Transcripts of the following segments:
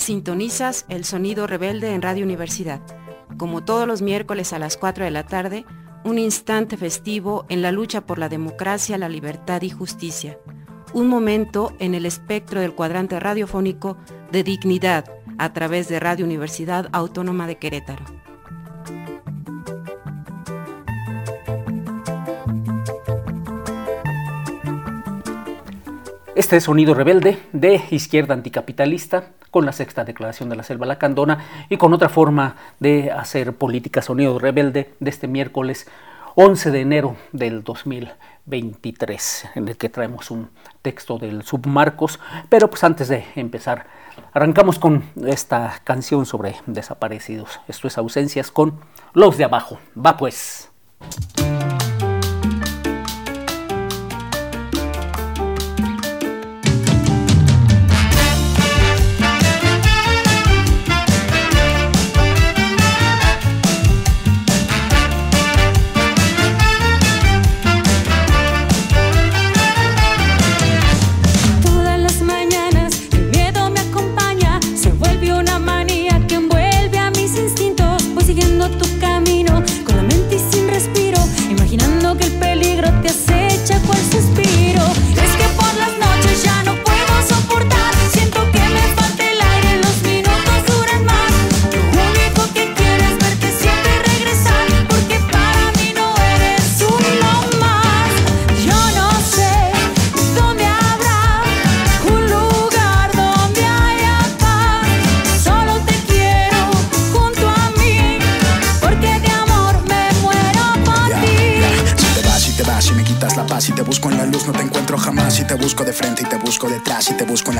Sintonizas el sonido rebelde en Radio Universidad. Como todos los miércoles a las 4 de la tarde, un instante festivo en la lucha por la democracia, la libertad y justicia. Un momento en el espectro del cuadrante radiofónico de dignidad a través de Radio Universidad Autónoma de Querétaro. Este es Sonido Rebelde de Izquierda Anticapitalista con la sexta declaración de la Selva Lacandona y con otra forma de hacer política Sonido Rebelde de este miércoles 11 de enero del 2023 en el que traemos un texto del Submarcos. Pero pues antes de empezar, arrancamos con esta canción sobre desaparecidos. Esto es Ausencias con Los de Abajo. Va pues.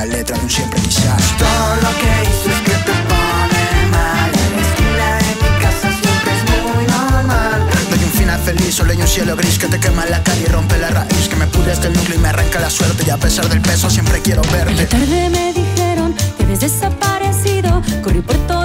la letra de un siempre quizás. Todo lo que hizo es que te pone mal. En la esquina de mi casa siempre es muy normal. No hay un final feliz, solo hay un cielo gris que te quema la cara y rompe la raíz. Que me pudre hasta el núcleo y me arranca la suerte. Y a pesar del peso, siempre quiero verte. En tarde me dijeron que habías desaparecido. Corrí por todo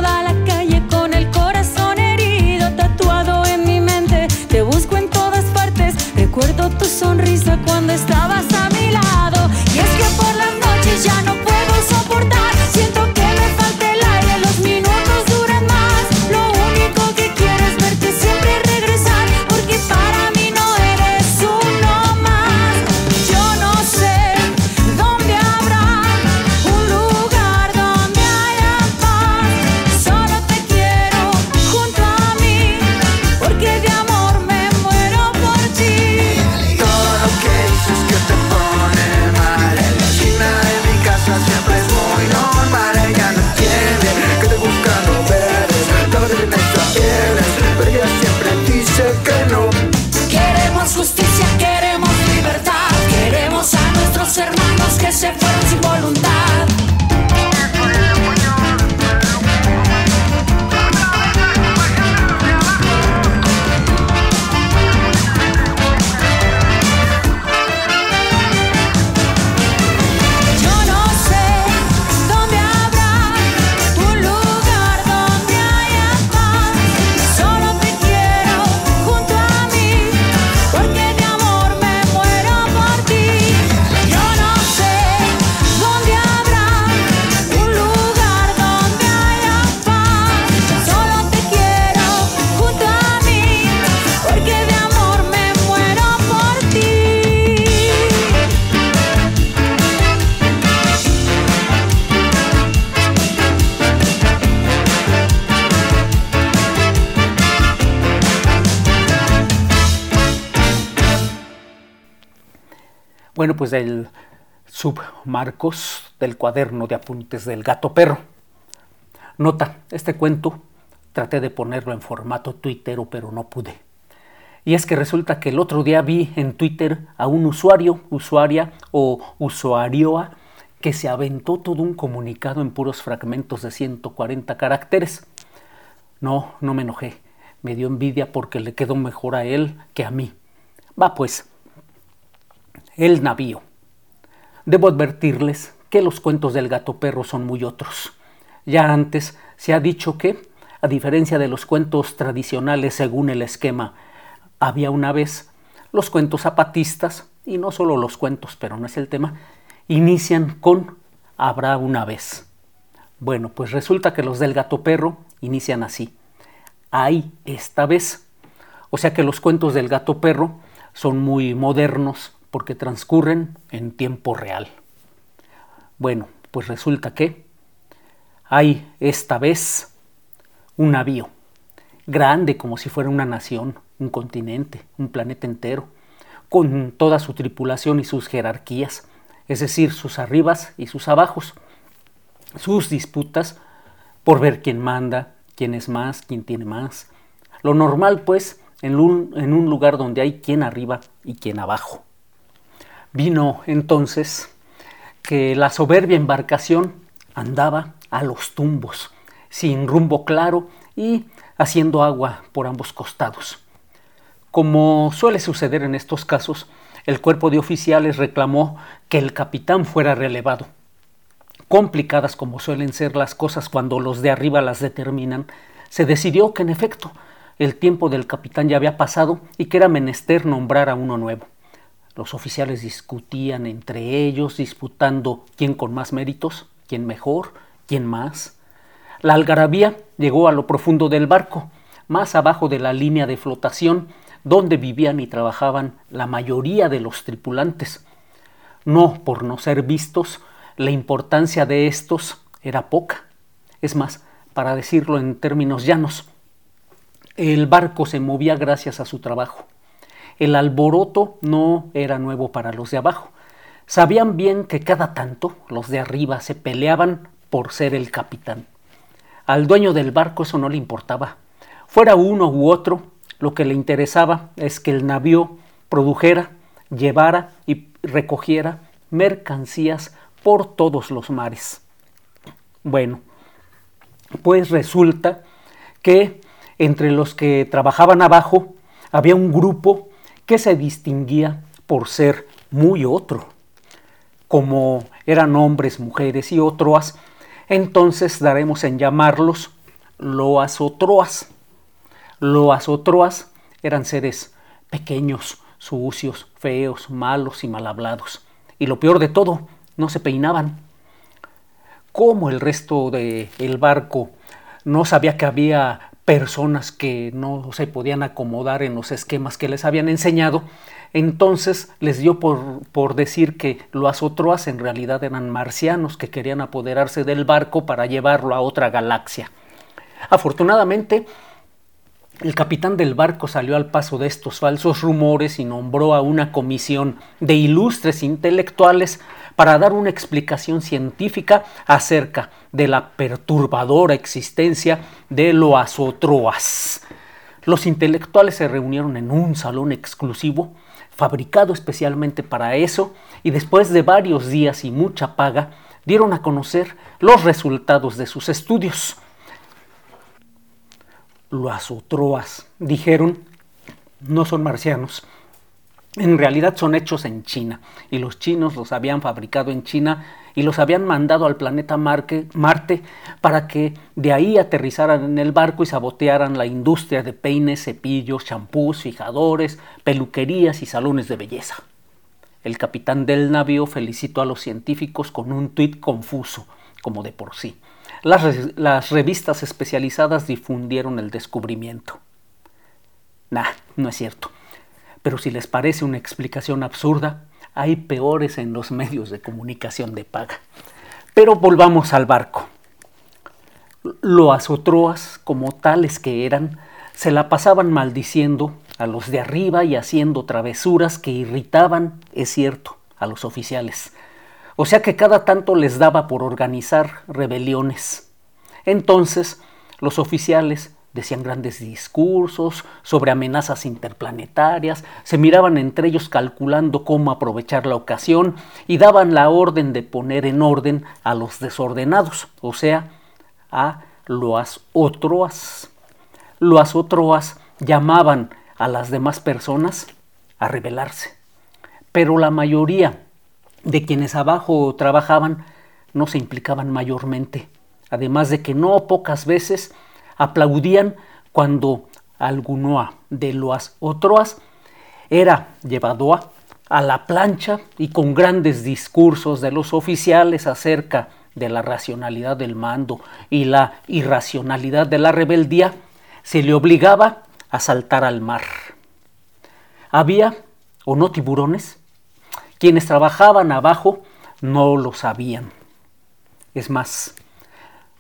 Bueno, pues del submarcos del cuaderno de apuntes del gato perro. Nota, este cuento traté de ponerlo en formato tuitero, pero no pude. Y es que resulta que el otro día vi en Twitter a un usuario, usuaria o usuarioa que se aventó todo un comunicado en puros fragmentos de 140 caracteres. No, no me enojé. Me dio envidia porque le quedó mejor a él que a mí. Va pues, el navío. Debo advertirles que los cuentos del gato perro son muy otros. Ya antes se ha dicho que, a diferencia de los cuentos tradicionales según el esquema había una vez, los cuentos zapatistas, y no solo los cuentos, pero no es el tema, inician con habrá una vez. Bueno, pues resulta que los del gato perro inician así. Hay esta vez. O sea que los cuentos del gato perro son muy modernos porque transcurren en tiempo real. Bueno, pues resulta que hay esta vez un navío, grande como si fuera una nación, un continente, un planeta entero, con toda su tripulación y sus jerarquías, es decir, sus arribas y sus abajos, sus disputas por ver quién manda, quién es más, quién tiene más. Lo normal, pues, en un, en un lugar donde hay quién arriba y quién abajo. Vino entonces que la soberbia embarcación andaba a los tumbos, sin rumbo claro y haciendo agua por ambos costados. Como suele suceder en estos casos, el cuerpo de oficiales reclamó que el capitán fuera relevado. Complicadas como suelen ser las cosas cuando los de arriba las determinan, se decidió que en efecto el tiempo del capitán ya había pasado y que era menester nombrar a uno nuevo. Los oficiales discutían entre ellos, disputando quién con más méritos, quién mejor, quién más. La algarabía llegó a lo profundo del barco, más abajo de la línea de flotación, donde vivían y trabajaban la mayoría de los tripulantes. No por no ser vistos, la importancia de estos era poca. Es más, para decirlo en términos llanos, el barco se movía gracias a su trabajo. El alboroto no era nuevo para los de abajo. Sabían bien que cada tanto los de arriba se peleaban por ser el capitán. Al dueño del barco eso no le importaba. Fuera uno u otro, lo que le interesaba es que el navío produjera, llevara y recogiera mercancías por todos los mares. Bueno, pues resulta que entre los que trabajaban abajo había un grupo que se distinguía por ser muy otro. Como eran hombres, mujeres y otras, entonces daremos en llamarlos loas o troas. Loas o troas eran seres pequeños, sucios, feos, malos y mal hablados. Y lo peor de todo, no se peinaban. Como el resto del el barco no sabía que había personas que no se podían acomodar en los esquemas que les habían enseñado, entonces les dio por, por decir que los Otroas en realidad eran marcianos que querían apoderarse del barco para llevarlo a otra galaxia. Afortunadamente, el capitán del barco salió al paso de estos falsos rumores y nombró a una comisión de ilustres intelectuales para dar una explicación científica acerca de la perturbadora existencia de los Otroas. Los intelectuales se reunieron en un salón exclusivo, fabricado especialmente para eso, y después de varios días y mucha paga, dieron a conocer los resultados de sus estudios. Los Otroas, dijeron, no son marcianos, en realidad son hechos en China y los chinos los habían fabricado en China y los habían mandado al planeta Marte para que de ahí aterrizaran en el barco y sabotearan la industria de peines, cepillos, champús, fijadores, peluquerías y salones de belleza. El capitán del navío felicitó a los científicos con un tuit confuso, como de por sí. Las, revistas especializadas difundieron el descubrimiento. Nah, no es cierto. Pero si les parece una explicación absurda, hay peores en los medios de comunicación de paga. Pero volvamos al barco. Los otroas, como tales que eran, se la pasaban maldiciendo a los de arriba y haciendo travesuras que irritaban, es cierto, a los oficiales. O sea que cada tanto les daba por organizar rebeliones. Entonces, los oficiales decían grandes discursos sobre amenazas interplanetarias, se miraban entre ellos calculando cómo aprovechar la ocasión y daban la orden de poner en orden a los desordenados, o sea, a los otroas. Los otroas llamaban a las demás personas a rebelarse, pero la mayoría de quienes abajo trabajaban no se implicaban mayormente, además de que no pocas veces aplaudían cuando alguno de los otros era llevado a la plancha y con grandes discursos de los oficiales acerca de la racionalidad del mando y la irracionalidad de la rebeldía, se le obligaba a saltar al mar. Había, o no tiburones, quienes trabajaban abajo no lo sabían. Es más,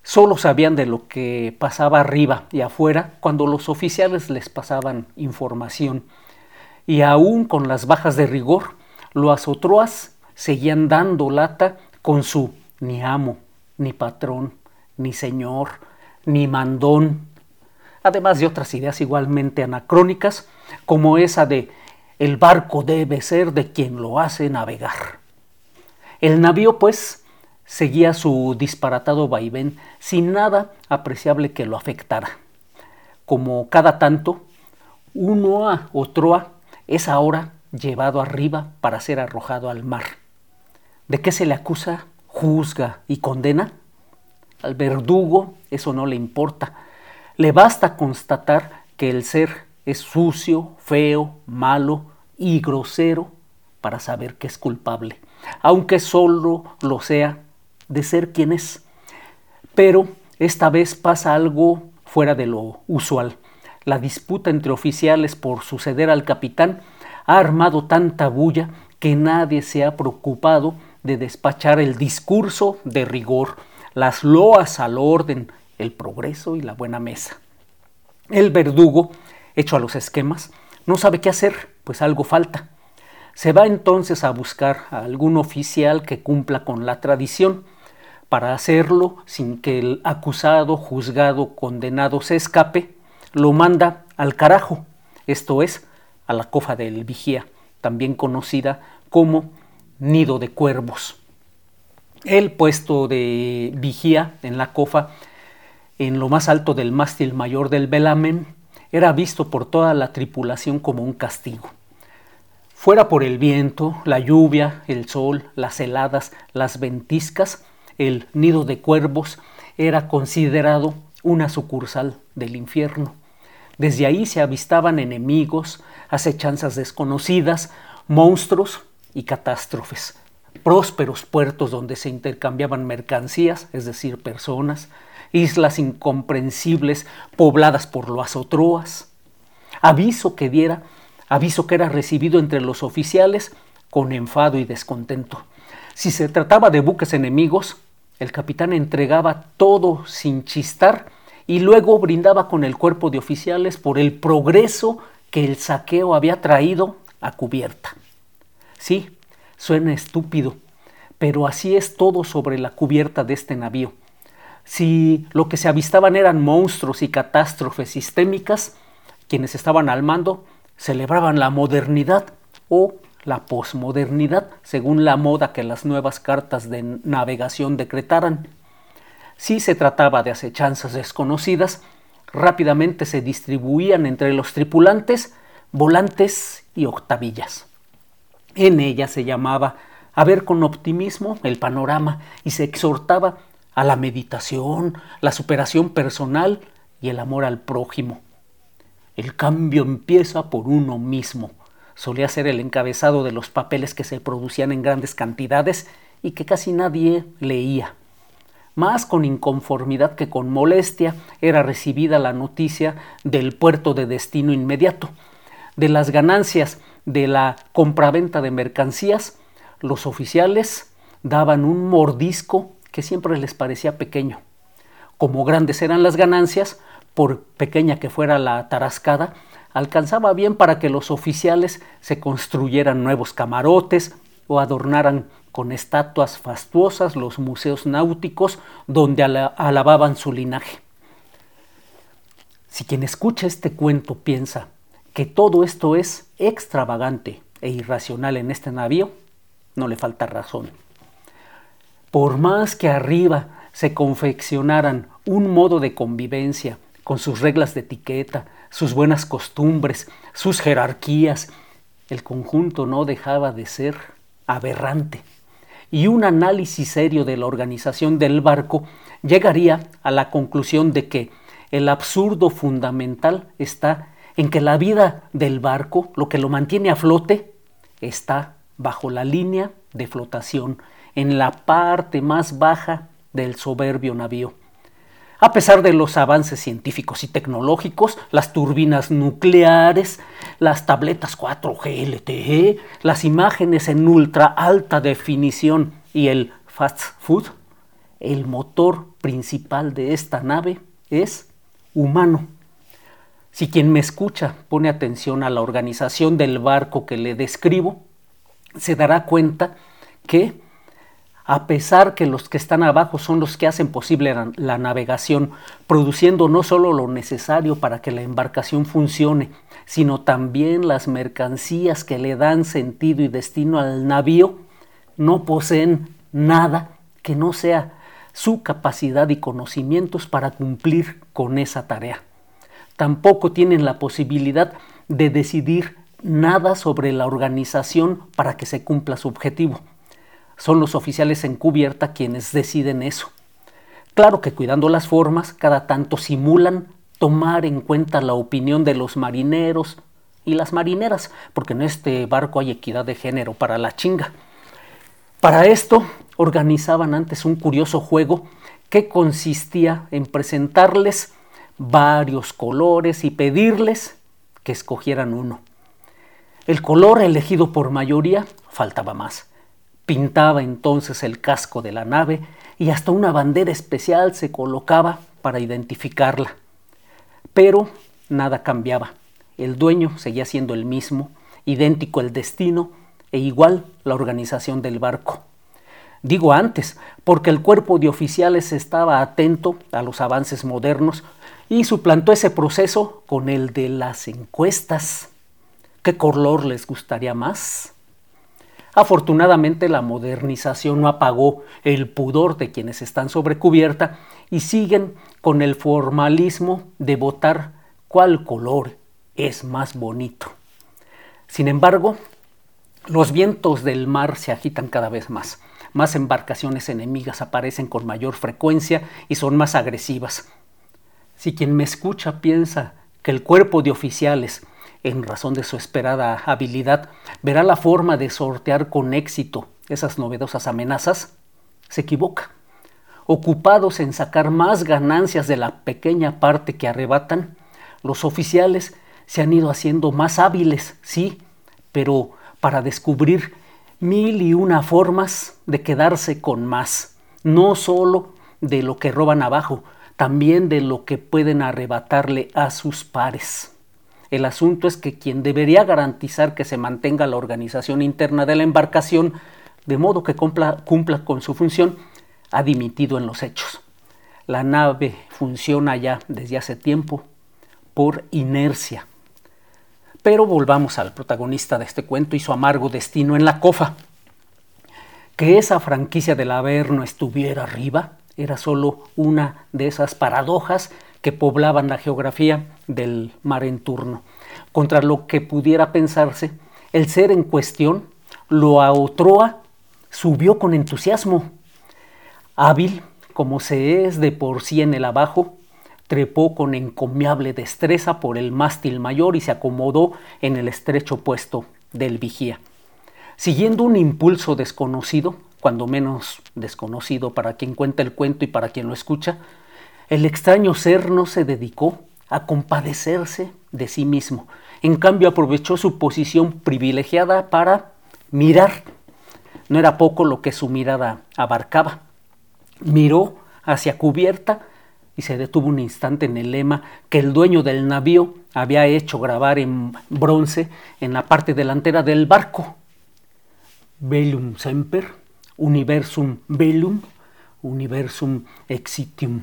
solo sabían de lo que pasaba arriba y afuera cuando los oficiales les pasaban información. Y aún con las bajas de rigor, los otroas seguían dando lata con su ni amo, ni patrón, ni señor, ni mandón, además de otras ideas igualmente anacrónicas, como esa de el barco debe ser de quien lo hace navegar. El navío, pues, seguía su disparatado vaivén sin nada apreciable que lo afectara. Como cada tanto, uno a otro es ahora llevado arriba para ser arrojado al mar. ¿De qué se le acusa, juzga y condena? Al verdugo eso no le importa. Le basta constatar que el ser es sucio, feo, malo y grosero para saber que es culpable, aunque solo lo sea de ser quien es. Pero esta vez pasa algo fuera de lo usual. La disputa entre oficiales por suceder al capitán ha armado tanta bulla que nadie se ha preocupado de despachar el discurso de rigor, las loas al orden, el progreso y la buena mesa. El verdugo, hecho a los esquemas, no sabe qué hacer, pues algo falta. Se va entonces a buscar a algún oficial que cumpla con la tradición, para hacerlo sin que el acusado, juzgado, condenado se escape, lo manda al carajo, esto es, a la cofa del vigía, también conocida como nido de cuervos. El puesto de vigía en la cofa, en lo más alto del mástil mayor del velamen, era visto por toda la tripulación como un castigo. Fuera por el viento, la lluvia, el sol, las heladas, las ventiscas, el nido de cuervos era considerado una sucursal del infierno. Desde ahí se avistaban enemigos, acechanzas desconocidas, monstruos y catástrofes. Prósperos puertos donde se intercambiaban mercancías, es decir, personas, islas incomprensibles pobladas por los azotroas. Aviso que diera, aviso que era recibido entre los oficiales con enfado y descontento. Si se trataba de buques enemigos, el capitán entregaba todo sin chistar y luego brindaba con el cuerpo de oficiales por el progreso que el saqueo había traído a cubierta. Sí, suena estúpido, pero así es todo sobre la cubierta de este navío. Si lo que se avistaban eran monstruos y catástrofes sistémicas, quienes estaban al mando celebraban la modernidad o la posmodernidad, según la moda que las nuevas cartas de navegación decretaran. Si se trataba de acechanzas desconocidas, rápidamente se distribuían entre los tripulantes volantes y octavillas. En ella se llamaba a ver con optimismo el panorama y se exhortaba a la meditación, la superación personal y el amor al prójimo. El cambio empieza por uno mismo solía ser el encabezado de los papeles que se producían en grandes cantidades y que casi nadie leía. Más con inconformidad que con molestia era recibida la noticia del puerto de destino inmediato. De las ganancias de la compraventa de mercancías, los oficiales daban un mordisco que siempre les parecía pequeño. Como grandes eran las ganancias, por pequeña que fuera la tarascada, alcanzaba bien para que los oficiales se construyeran nuevos camarotes o adornaran con estatuas fastuosas los museos náuticos donde alababan su linaje. Si quien escucha este cuento piensa que todo esto es extravagante e irracional en este navío, no le falta razón. Por más que arriba se confeccionaran un modo de convivencia con sus reglas de etiqueta, sus buenas costumbres, sus jerarquías, el conjunto no dejaba de ser aberrante. Y un análisis serio de la organización del barco llegaría a la conclusión de que el absurdo fundamental está en que la vida del barco, lo que lo mantiene a flote, está bajo la línea de flotación, en la parte más baja del soberbio navío. A pesar de los avances científicos y tecnológicos, las turbinas nucleares, las tabletas 4G LTE, las imágenes en ultra alta definición y el fast food, el motor principal de esta nave es humano. Si quien me escucha pone atención a la organización del barco que le describo, se dará cuenta que a pesar que los que están abajo son los que hacen posible la, navegación, produciendo no solo lo necesario para que la embarcación funcione, sino también las mercancías que le dan sentido y destino al navío, no poseen nada que no sea su capacidad y conocimientos para cumplir con esa tarea. Tampoco tienen la posibilidad de decidir nada sobre la organización para que se cumpla su objetivo son los oficiales en cubierta quienes deciden eso. Claro que cuidando las formas, cada tanto simulan tomar en cuenta la opinión de los marineros y las marineras, porque en este barco hay equidad de género para la chinga. Para esto organizaban antes un curioso juego que consistía en presentarles varios colores y pedirles que escogieran uno. El color elegido por mayoría faltaba más. Pintaba entonces el casco de la nave y hasta una bandera especial se colocaba para identificarla. Pero nada cambiaba. El dueño seguía siendo el mismo, idéntico el destino e igual la organización del barco. Digo antes, porque el cuerpo de oficiales estaba atento a los avances modernos y suplantó ese proceso con el de las encuestas. ¿Qué color les gustaría más? Afortunadamente la modernización no apagó el pudor de quienes están sobre cubierta y siguen con el formalismo de votar cuál color es más bonito. Sin embargo, los vientos del mar se agitan cada vez más. Más embarcaciones enemigas aparecen con mayor frecuencia y son más agresivas. Si quien me escucha piensa que el cuerpo de oficiales en razón de su esperada habilidad, verá la forma de sortear con éxito esas novedosas amenazas, se equivoca. Ocupados en sacar más ganancias de la pequeña parte que arrebatan, los oficiales se han ido haciendo más hábiles, sí, pero para descubrir mil y una formas de quedarse con más, no solo de lo que roban abajo, también de lo que pueden arrebatarle a sus pares. El asunto es que quien debería garantizar que se mantenga la organización interna de la embarcación, de modo que cumpla, con su función, ha dimitido en los hechos. La nave funciona ya desde hace tiempo por inercia. Pero volvamos al protagonista de este cuento y su amargo destino en la cofa. Que esa franquicia del Averno estuviera arriba era solo una de esas paradojas que poblaban la geografía del mar en turno. Contra lo que pudiera pensarse, el ser en cuestión, lo Otroa, subió con entusiasmo. Hábil, como se es de por sí en el abajo, trepó con encomiable destreza por el mástil mayor y se acomodó en el estrecho puesto del vigía. Siguiendo un impulso desconocido, cuando menos desconocido para quien cuenta el cuento y para quien lo escucha, el extraño ser no se dedicó a compadecerse de sí mismo. En cambio aprovechó su posición privilegiada para mirar. No era poco lo que su mirada abarcaba. Miró hacia cubierta y se detuvo un instante en el lema que el dueño del navío había hecho grabar en bronce en la parte delantera del barco. Velum semper, universum velum, universum exitium.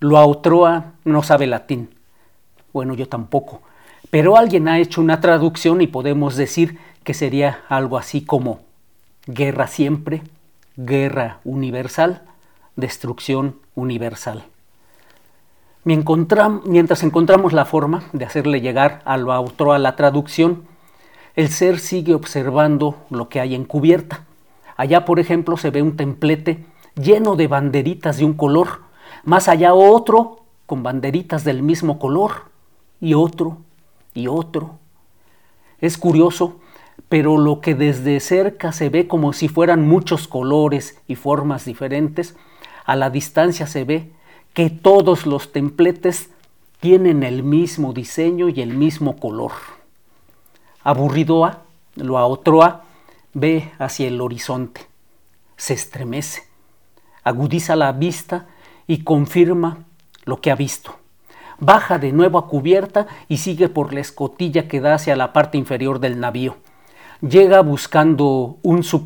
Loautroa no sabe latín. Bueno, yo tampoco. Pero alguien ha hecho una traducción y podemos decir que sería algo así como guerra siempre, guerra universal, destrucción universal. Mientras encontramos la forma de hacerle llegar a Loautroa la traducción, el ser sigue observando lo que hay en cubierta. Allá, por ejemplo, se ve un templete lleno de banderitas de un color, más allá otro con banderitas del mismo color y otro y otro. Es curioso, pero lo que desde cerca se ve como si fueran muchos colores y formas diferentes, a la distancia se ve que todos los templetes tienen el mismo diseño y el mismo color. Aburridoa, lo aotroa, ve hacia el horizonte, se estremece, agudiza la vista y confirma lo que ha visto. Baja de nuevo a cubierta y sigue por la escotilla que da hacia la parte inferior del navío. Llega buscando un su,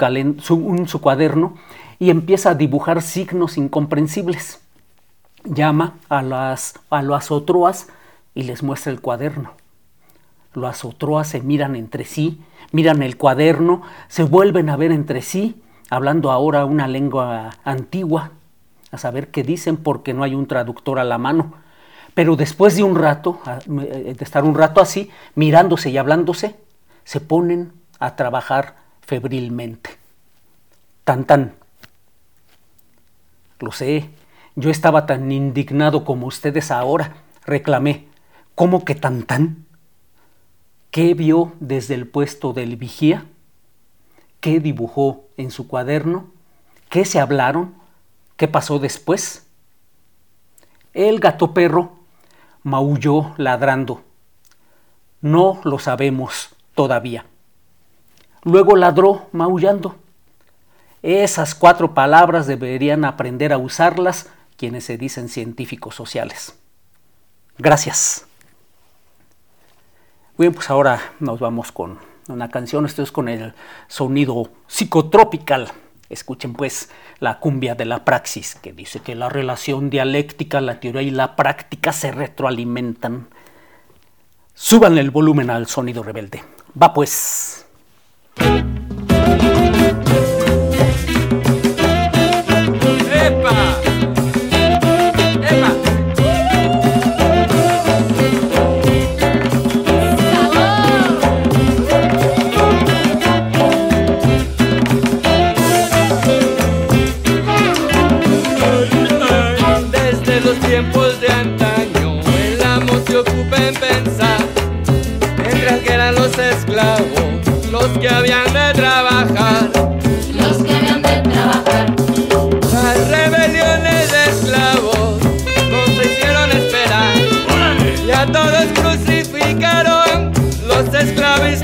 cuaderno y empieza a dibujar signos incomprensibles. Llama a las, a las otroas y les muestra el cuaderno. Las otroas se miran entre sí, miran el cuaderno, se vuelven a ver entre sí, hablando ahora una lengua antigua, a saber qué dicen porque no hay un traductor a la mano. Pero después de un rato, de estar un rato así, mirándose y hablándose, se ponen a trabajar febrilmente. Tan tan. Lo sé, yo estaba tan indignado como ustedes ahora, reclamé. ¿Cómo que tan tan? ¿Qué vio desde el puesto del vigía? ¿Qué dibujó en su cuaderno? ¿Qué se hablaron? ¿Qué pasó después? El gato perro maulló ladrando. No lo sabemos todavía. Luego ladró maullando. Esas cuatro palabras deberían aprender a usarlas quienes se dicen científicos sociales. Gracias. Bien, pues ahora nos vamos con una canción. Esto es con el sonido psicotropical. Escuchen pues la cumbia de la praxis, que dice que la relación dialéctica, la teoría y la práctica se retroalimentan. Suban el volumen al sonido rebelde. Va pues.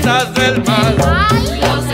Esclavistas del mal.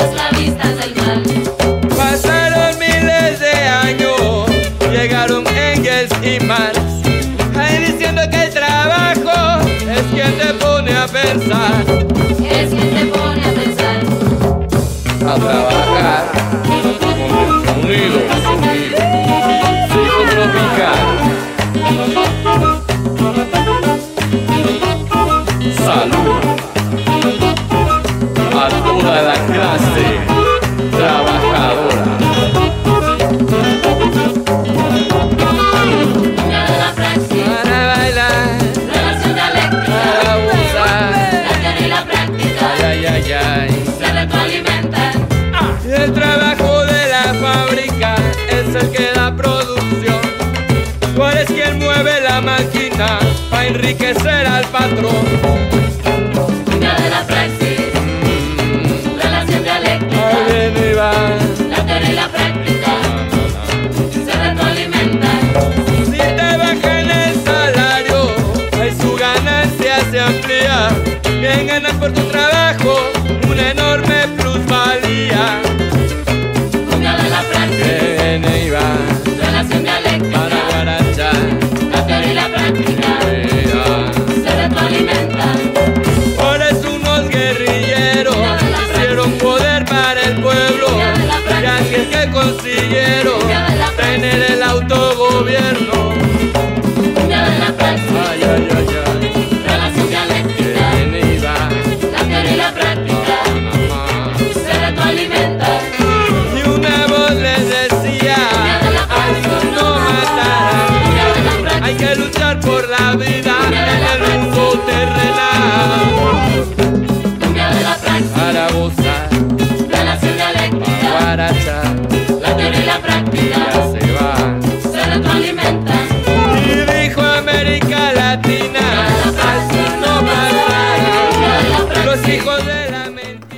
Enriquecer al patrón.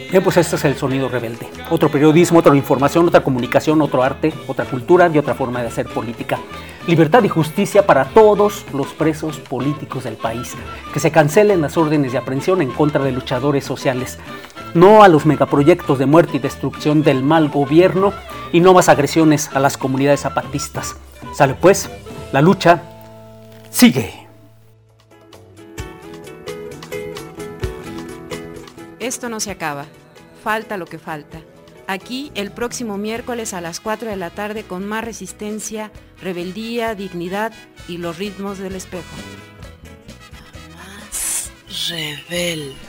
Bien, pues este es el sonido rebelde. Otro periodismo, otra información, otra comunicación, otro arte, otra cultura y otra forma de hacer política. Libertad y justicia para todos los presos políticos del país. Que se cancelen las órdenes de aprehensión en contra de luchadores sociales. No a los megaproyectos de muerte y destrucción del mal gobierno y no más agresiones a las comunidades zapatistas. Sale pues, la lucha sigue. Esto no se acaba. Falta lo que falta. Aquí el próximo miércoles a las 4 de la tarde con más resistencia, rebeldía, dignidad y los ritmos del espejo. Más rebelde.